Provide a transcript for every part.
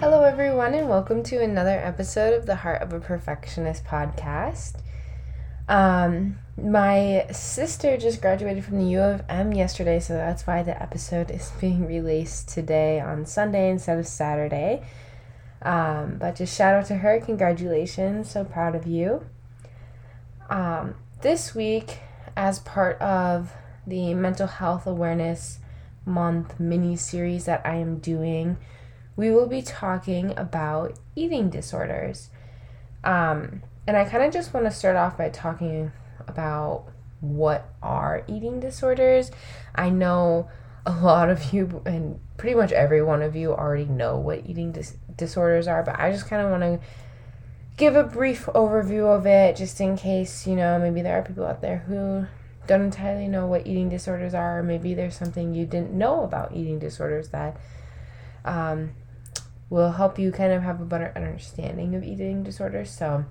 Hello, everyone, and welcome to another episode of the Heart of a Perfectionist podcast. Um, my sister just graduated from the U of M yesterday, so that's why the episode is being released today on Sunday instead of Saturday. Um, but just shout out to her, congratulations, so proud of you. Um, this week, as part of the Mental Health Awareness Month mini series that I am doing, we will be talking about eating disorders. Um, and I kind of just want to start off by talking about what are eating disorders. I know a lot of you, and pretty much every one of you, already know what eating dis- disorders are, but I just kind of want to give a brief overview of it just in case, you know, maybe there are people out there who don't entirely know what eating disorders are, or maybe there's something you didn't know about eating disorders that um, will help you kind of have a better understanding of eating disorders. So,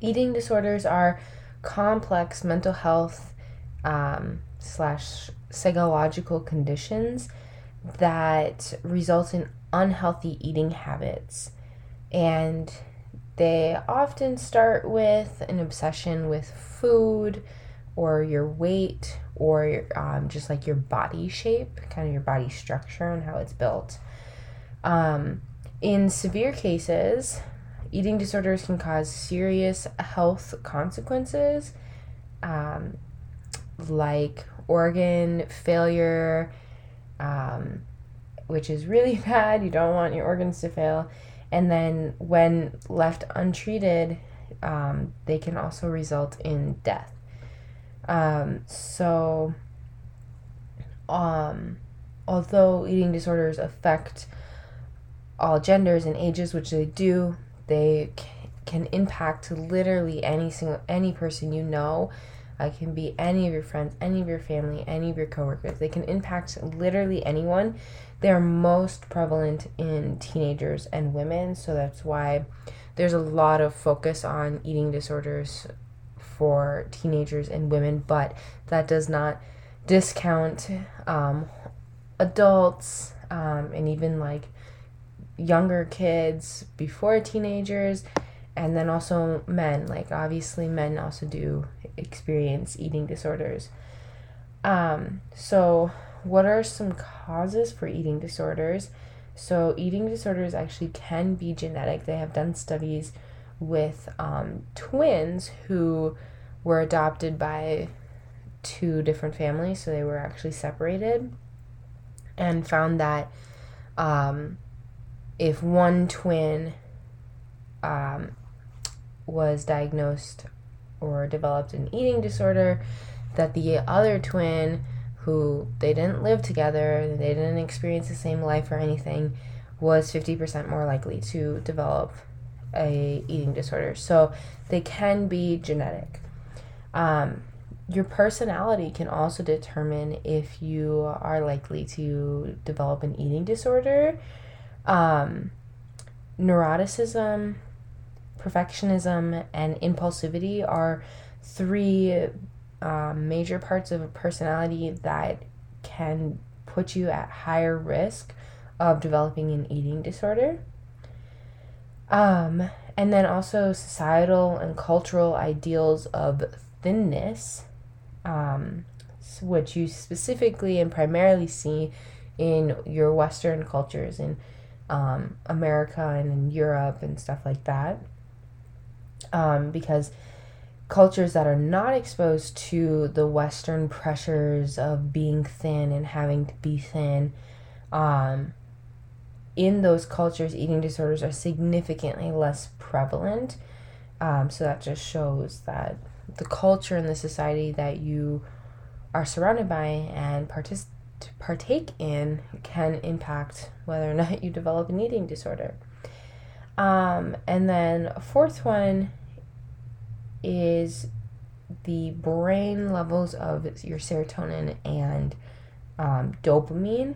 eating disorders are complex mental health um, slash psychological conditions that result in unhealthy eating habits. And they often start with an obsession with food or your weight or um, just like your body shape, kind of your body structure and how it's built. Um, in severe cases, eating disorders can cause serious health consequences, um, like organ failure, um, which is really bad. You don't want your organs to fail. And then, when left untreated, um, they can also result in death. Um, so, um, although eating disorders affect all genders and ages, which they do. They can impact literally any single any person you know. It can be any of your friends, any of your family, any of your coworkers. They can impact literally anyone. They're most prevalent in teenagers and women, so that's why there's a lot of focus on eating disorders for teenagers and women, but that does not discount um, adults um, and even like younger kids before teenagers and then also men. Like obviously men also do experience eating disorders. Um so what are some causes for eating disorders? So eating disorders actually can be genetic. They have done studies with um, twins who were adopted by two different families so they were actually separated and found that um, if one twin um, was diagnosed or developed an eating disorder, that the other twin, who they didn't live together, they didn't experience the same life or anything, was 50% more likely to develop a eating disorder. So they can be genetic. Um, your personality can also determine if you are likely to develop an eating disorder um, neuroticism, perfectionism, and impulsivity are three um, major parts of a personality that can put you at higher risk of developing an eating disorder. Um, and then also societal and cultural ideals of thinness, um, which you specifically and primarily see in your Western cultures and um, America and in Europe and stuff like that. Um, because cultures that are not exposed to the Western pressures of being thin and having to be thin, um, in those cultures, eating disorders are significantly less prevalent. Um, so that just shows that the culture and the society that you are surrounded by and participate to partake in can impact whether or not you develop an eating disorder. Um, and then a fourth one is the brain levels of your serotonin and um, dopamine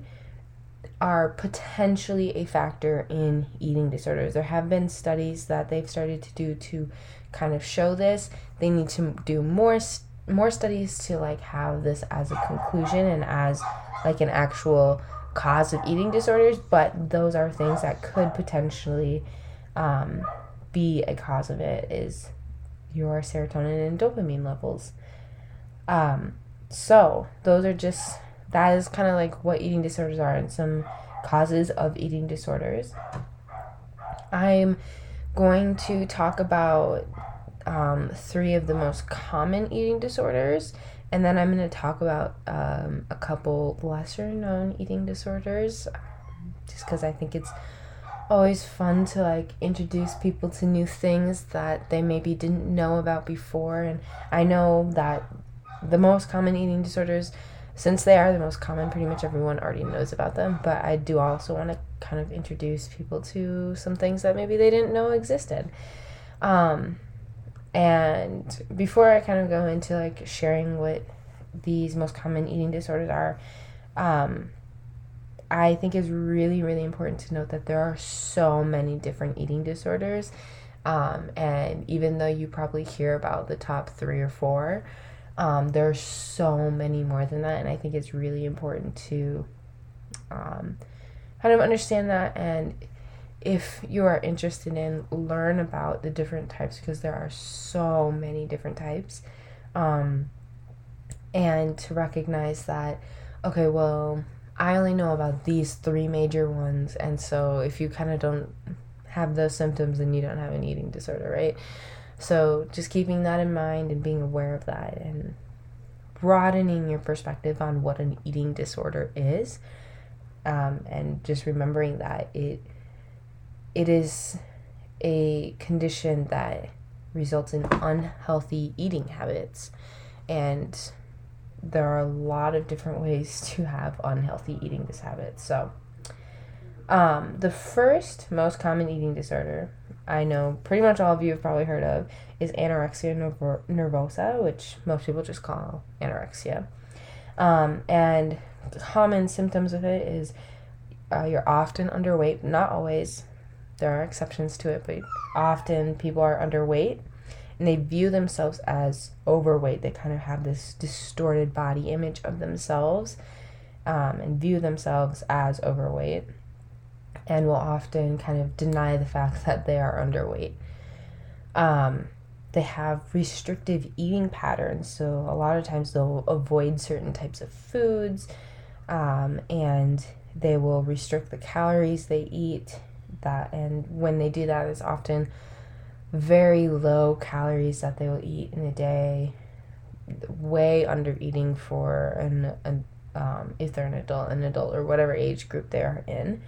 are potentially a factor in eating disorders. There have been studies that they've started to do to kind of show this. They need to do more more studies to like have this as a conclusion and as like an actual cause of eating disorders, but those are things that could potentially um, be a cause of it is your serotonin and dopamine levels. Um, so those are just that is kind of like what eating disorders are and some causes of eating disorders. I'm going to talk about um, three of the most common eating disorders, and then I'm going to talk about um, a couple lesser known eating disorders, just because I think it's always fun to like introduce people to new things that they maybe didn't know about before. And I know that the most common eating disorders since they are the most common, pretty much everyone already knows about them. But I do also want to kind of introduce people to some things that maybe they didn't know existed. Um, and before I kind of go into like sharing what these most common eating disorders are, um, I think it's really, really important to note that there are so many different eating disorders. Um, and even though you probably hear about the top three or four, um, there are so many more than that, and I think it's really important to um, kind of understand that. And if you are interested in learn about the different types, because there are so many different types, um, and to recognize that, okay, well, I only know about these three major ones, and so if you kind of don't have those symptoms, then you don't have an eating disorder, right? So just keeping that in mind and being aware of that and broadening your perspective on what an eating disorder is, um, and just remembering that it it is a condition that results in unhealthy eating habits, and there are a lot of different ways to have unhealthy eating habits. So, um, the first most common eating disorder I know pretty much all of you have probably heard of is anorexia nervosa, which most people just call anorexia. Um, and common symptoms of it is uh, you're often underweight, not always. There are exceptions to it, but often people are underweight and they view themselves as overweight. They kind of have this distorted body image of themselves um, and view themselves as overweight and will often kind of deny the fact that they are underweight. Um, they have restrictive eating patterns, so a lot of times they'll avoid certain types of foods um, and they will restrict the calories they eat. That and when they do that, it's often very low calories that they will eat in a day, way under eating for an, an um, if they're an adult, an adult or whatever age group they are in.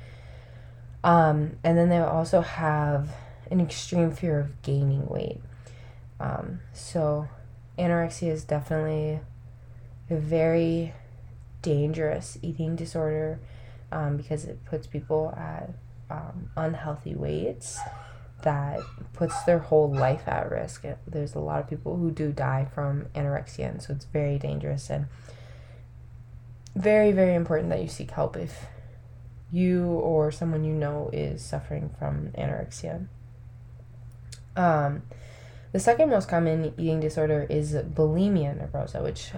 Um, and then they also have an extreme fear of gaining weight. Um, so, anorexia is definitely a very dangerous eating disorder um, because it puts people at um, unhealthy weights that puts their whole life at risk. There's a lot of people who do die from anorexia, and so it's very dangerous and very, very important that you seek help if you or someone you know is suffering from anorexia. Um, the second most common eating disorder is bulimia nervosa, which,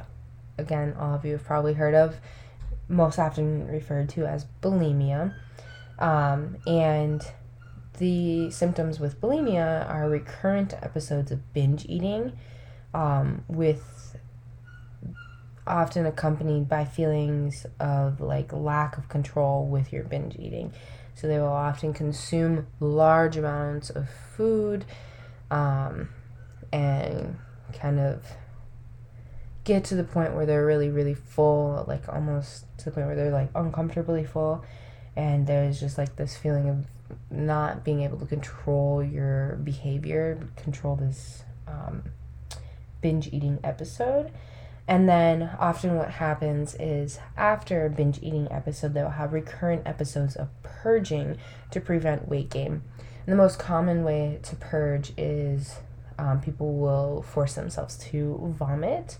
again, all of you have probably heard of, most often referred to as bulimia. Um, and the symptoms with bulimia are recurrent episodes of binge eating um, with often accompanied by feelings of like lack of control with your binge eating. So they will often consume large amounts of food um, and kind of get to the point where they're really, really full, like almost to the point where they're like uncomfortably full. And there's just like this feeling of not being able to control your behavior, control this um, binge eating episode. And then often what happens is after a binge eating episode, they'll have recurrent episodes of purging to prevent weight gain. And the most common way to purge is um, people will force themselves to vomit.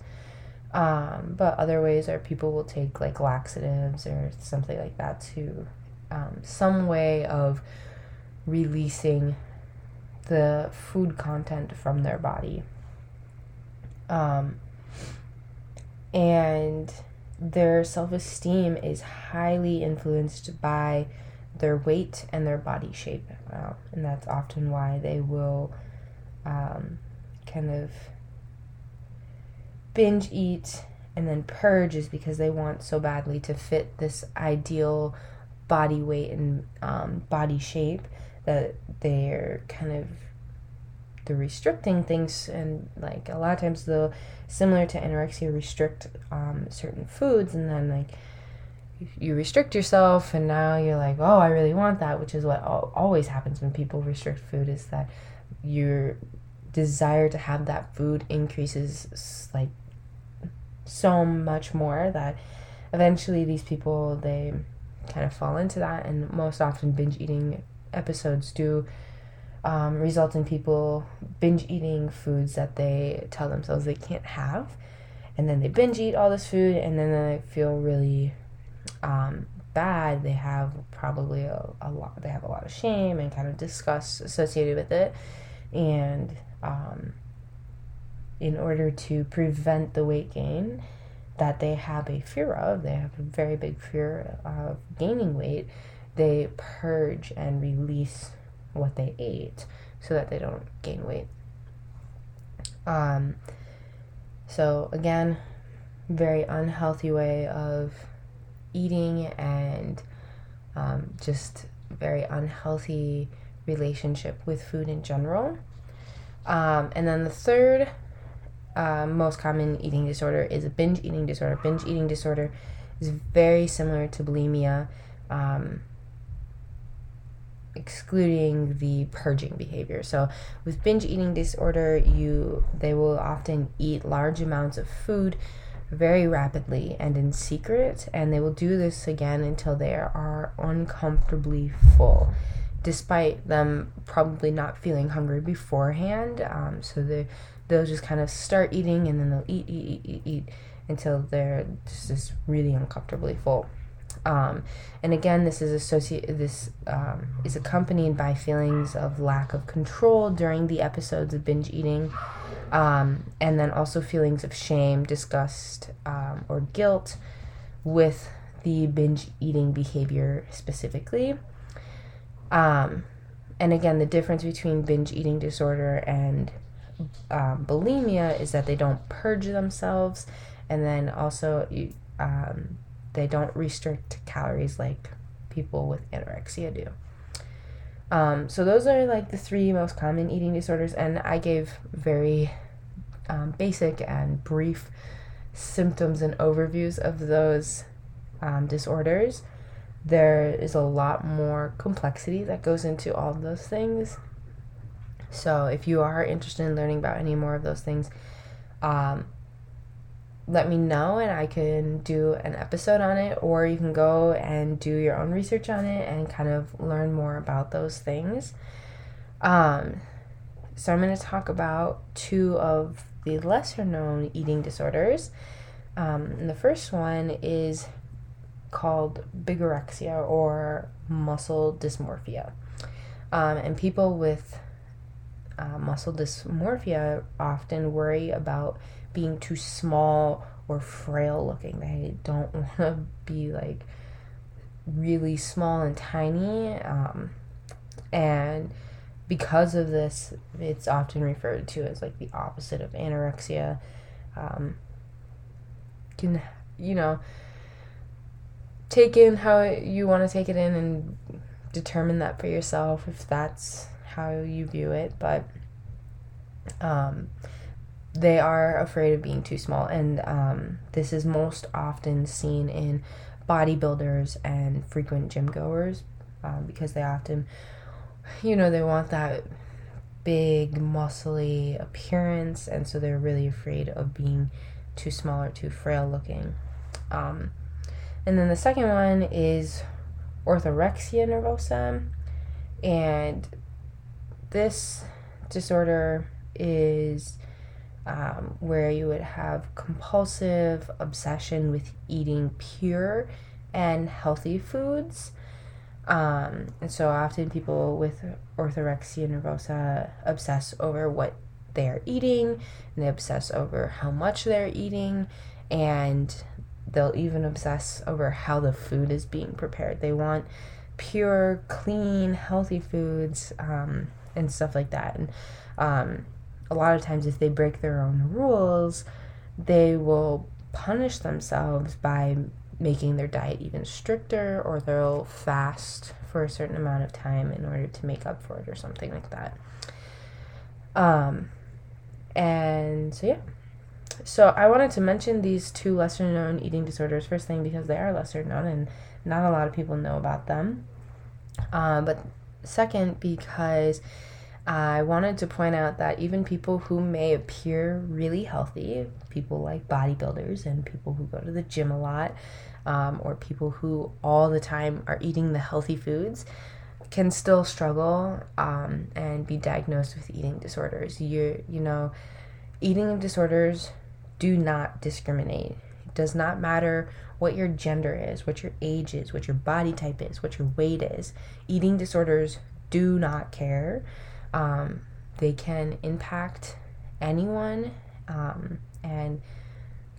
Um, but other ways are people will take like laxatives or something like that to um, some way of releasing the food content from their body. Um, and their self esteem is highly influenced by their weight and their body shape. Uh, and that's often why they will um, kind of binge eat and then purge, is because they want so badly to fit this ideal body weight and um, body shape that they're kind of the restricting things and like a lot of times they'll similar to anorexia restrict um, certain foods and then like you restrict yourself and now you're like oh i really want that which is what always happens when people restrict food is that your desire to have that food increases like so much more that eventually these people they kind of fall into that and most often binge eating episodes do um, result in people binge eating foods that they tell themselves they can't have. And then they binge eat all this food and then they feel really um, bad. They have probably a, a lot, they have a lot of shame and kind of disgust associated with it. And um, in order to prevent the weight gain that they have a fear of, they have a very big fear of gaining weight, they purge and release what they ate so that they don't gain weight. Um, so, again, very unhealthy way of eating and um, just very unhealthy relationship with food in general. Um, and then the third uh, most common eating disorder is a binge eating disorder. Binge eating disorder is very similar to bulimia. Um, excluding the purging behavior. So with binge eating disorder, you they will often eat large amounts of food very rapidly and in secret and they will do this again until they are uncomfortably full despite them probably not feeling hungry beforehand um, so they they'll just kind of start eating and then they'll eat eat eat eat, eat until they're just really uncomfortably full um, and again, this is associated. This um, is accompanied by feelings of lack of control during the episodes of binge eating, um, and then also feelings of shame, disgust, um, or guilt with the binge eating behavior specifically. Um, and again, the difference between binge eating disorder and um, bulimia is that they don't purge themselves, and then also you, um, they don't restrict calories like people with anorexia do. Um, so those are like the three most common eating disorders, and I gave very um, basic and brief symptoms and overviews of those um, disorders. There is a lot more complexity that goes into all those things. So if you are interested in learning about any more of those things, um, let me know and I can do an episode on it, or you can go and do your own research on it and kind of learn more about those things. Um, so, I'm going to talk about two of the lesser known eating disorders. Um, and the first one is called bigorexia or muscle dysmorphia. Um, and people with uh, muscle dysmorphia often worry about being too small or frail looking. They don't want to be like really small and tiny. Um, and because of this, it's often referred to as like the opposite of anorexia. Um, can, you know, take in how you want to take it in and determine that for yourself if that's how you view it. But um, they are afraid of being too small, and um, this is most often seen in bodybuilders and frequent gym goers um, because they often, you know, they want that big, muscly appearance, and so they're really afraid of being too small or too frail looking. Um, and then the second one is orthorexia nervosa, and this disorder is um, where you would have compulsive obsession with eating pure and healthy foods. Um, and so often people with orthorexia nervosa obsess over what they're eating and they obsess over how much they're eating and they'll even obsess over how the food is being prepared. They want pure, clean, healthy foods um, and stuff like that. And um, a lot of times, if they break their own rules, they will punish themselves by making their diet even stricter or they'll fast for a certain amount of time in order to make up for it or something like that. Um, and so, yeah. So, I wanted to mention these two lesser known eating disorders first thing because they are lesser known and not a lot of people know about them. Uh, but second, because I wanted to point out that even people who may appear really healthy, people like bodybuilders and people who go to the gym a lot, um, or people who all the time are eating the healthy foods, can still struggle um, and be diagnosed with eating disorders. You you know, eating disorders do not discriminate. It does not matter what your gender is, what your age is, what your body type is, what your weight is. Eating disorders do not care. Um, they can impact anyone um, and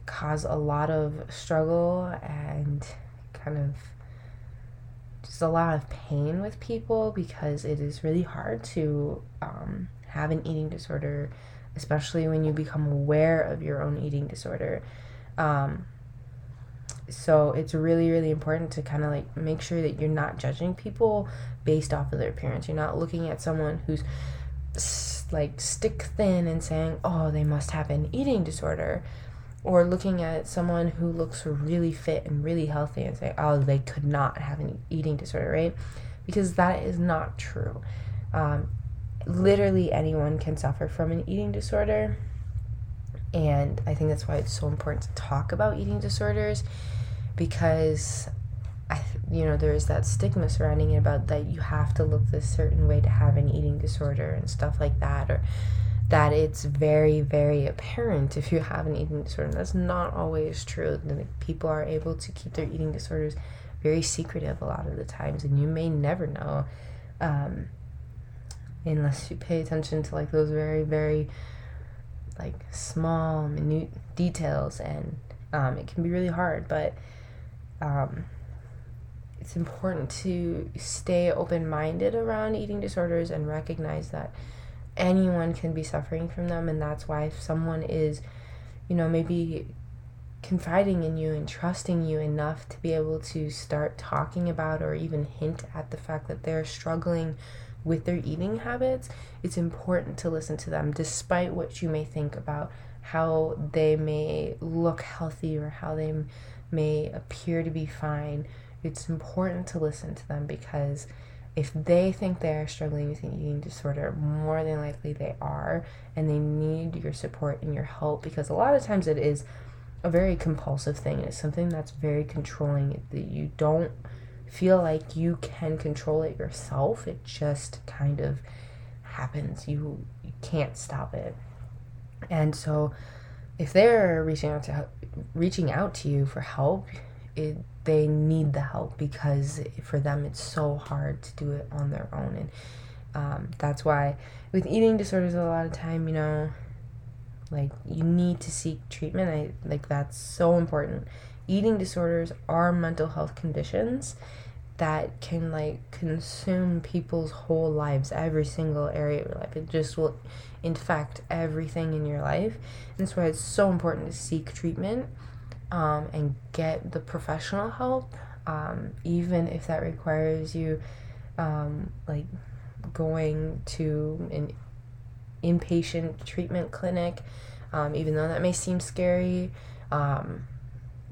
cause a lot of struggle and kind of just a lot of pain with people because it is really hard to um, have an eating disorder, especially when you become aware of your own eating disorder. Um, so it's really really important to kind of like make sure that you're not judging people based off of their appearance. You're not looking at someone who's like stick thin and saying oh they must have an eating disorder. Or looking at someone who looks really fit and really healthy and say oh they could not have an eating disorder right? Because that is not true. Um, literally anyone can suffer from an eating disorder and I think that's why it's so important to talk about eating disorders because I, you know, there's that stigma surrounding it about that you have to look this certain way to have an eating disorder and stuff like that, or that it's very, very apparent if you have an eating disorder. That's not always true. People are able to keep their eating disorders very secretive a lot of the times, and you may never know um, unless you pay attention to like those very, very like small, minute details, and um, it can be really hard. But um, it's important to stay open minded around eating disorders and recognize that anyone can be suffering from them. And that's why if someone is, you know, maybe confiding in you and trusting you enough to be able to start talking about or even hint at the fact that they're struggling with their eating habits, it's important to listen to them despite what you may think about how they may look healthy or how they may appear to be fine, it's important to listen to them because if they think they are struggling with an eating disorder, more than likely they are, and they need your support and your help because a lot of times it is a very compulsive thing. It's something that's very controlling that you don't feel like you can control it yourself. It just kind of happens. You, you can't stop it. And so if they're reaching out to reaching out to you for help, it, they need the help because for them it's so hard to do it on their own, and um, that's why with eating disorders a lot of time, you know, like you need to seek treatment. I like that's so important. Eating disorders are mental health conditions that can like consume people's whole lives, every single area of your life. It just will infect everything in your life. And that's why it's so important to seek treatment um, and get the professional help, um, even if that requires you um, like going to an inpatient treatment clinic, um, even though that may seem scary. Um,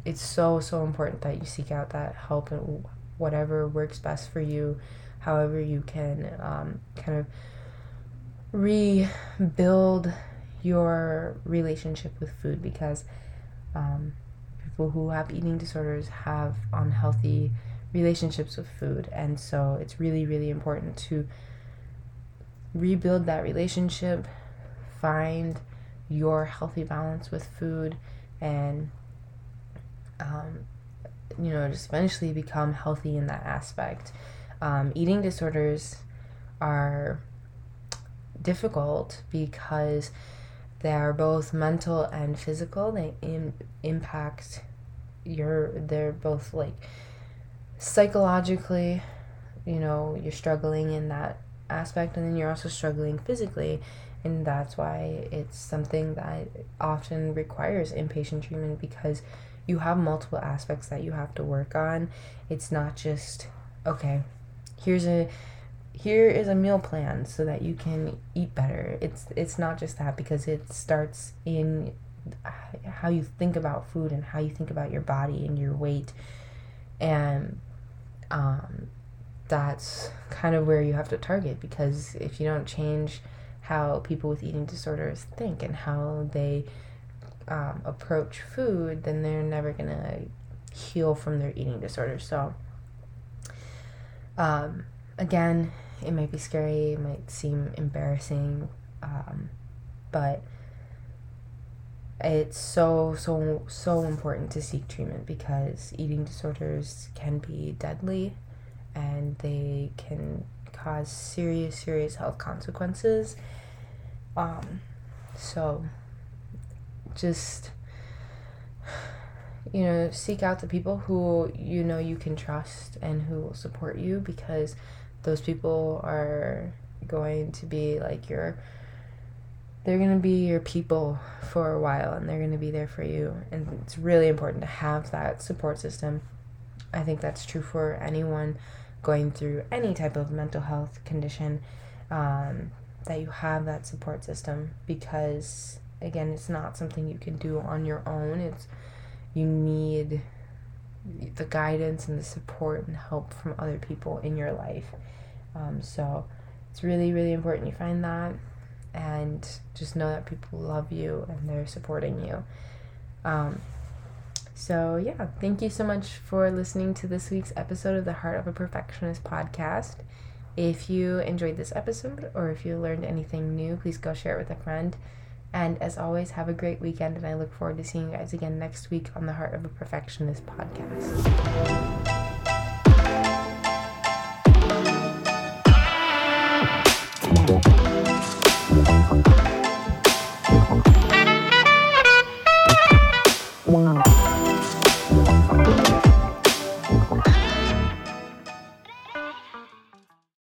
it's so so important that you seek out that help and whatever works best for you, however you can um, kind of rebuild your relationship with food because um, people who have eating disorders have unhealthy relationships with food. And so it's really really important to rebuild that relationship, find your healthy balance with food, and um, you know, just eventually become healthy in that aspect. Um, eating disorders are difficult because they are both mental and physical. They Im- impact your, they're both like psychologically, you know, you're struggling in that aspect, and then you're also struggling physically. And that's why it's something that often requires inpatient treatment because you have multiple aspects that you have to work on. It's not just, okay, here's a here is a meal plan so that you can eat better. It's it's not just that because it starts in how you think about food and how you think about your body and your weight and um, that's kind of where you have to target because if you don't change how people with eating disorders think and how they um, approach food, then they're never gonna heal from their eating disorder. So, um, again, it might be scary, it might seem embarrassing, um, but it's so so so important to seek treatment because eating disorders can be deadly and they can cause serious serious health consequences um so just you know seek out the people who you know you can trust and who will support you because those people are going to be like your they're going to be your people for a while and they're going to be there for you. And it's really important to have that support system. I think that's true for anyone going through any type of mental health condition um, that you have that support system because again it's not something you can do on your own. It's you need the guidance and the support and help from other people in your life. Um, so it's really really important you find that and just know that people love you and they're supporting you. Um, so yeah thank you so much for listening to this week's episode of the heart of a perfectionist podcast. If you enjoyed this episode or if you learned anything new please go share it with a friend and as always, have a great weekend, and I look forward to seeing you guys again next week on the Heart of a Perfectionist podcast.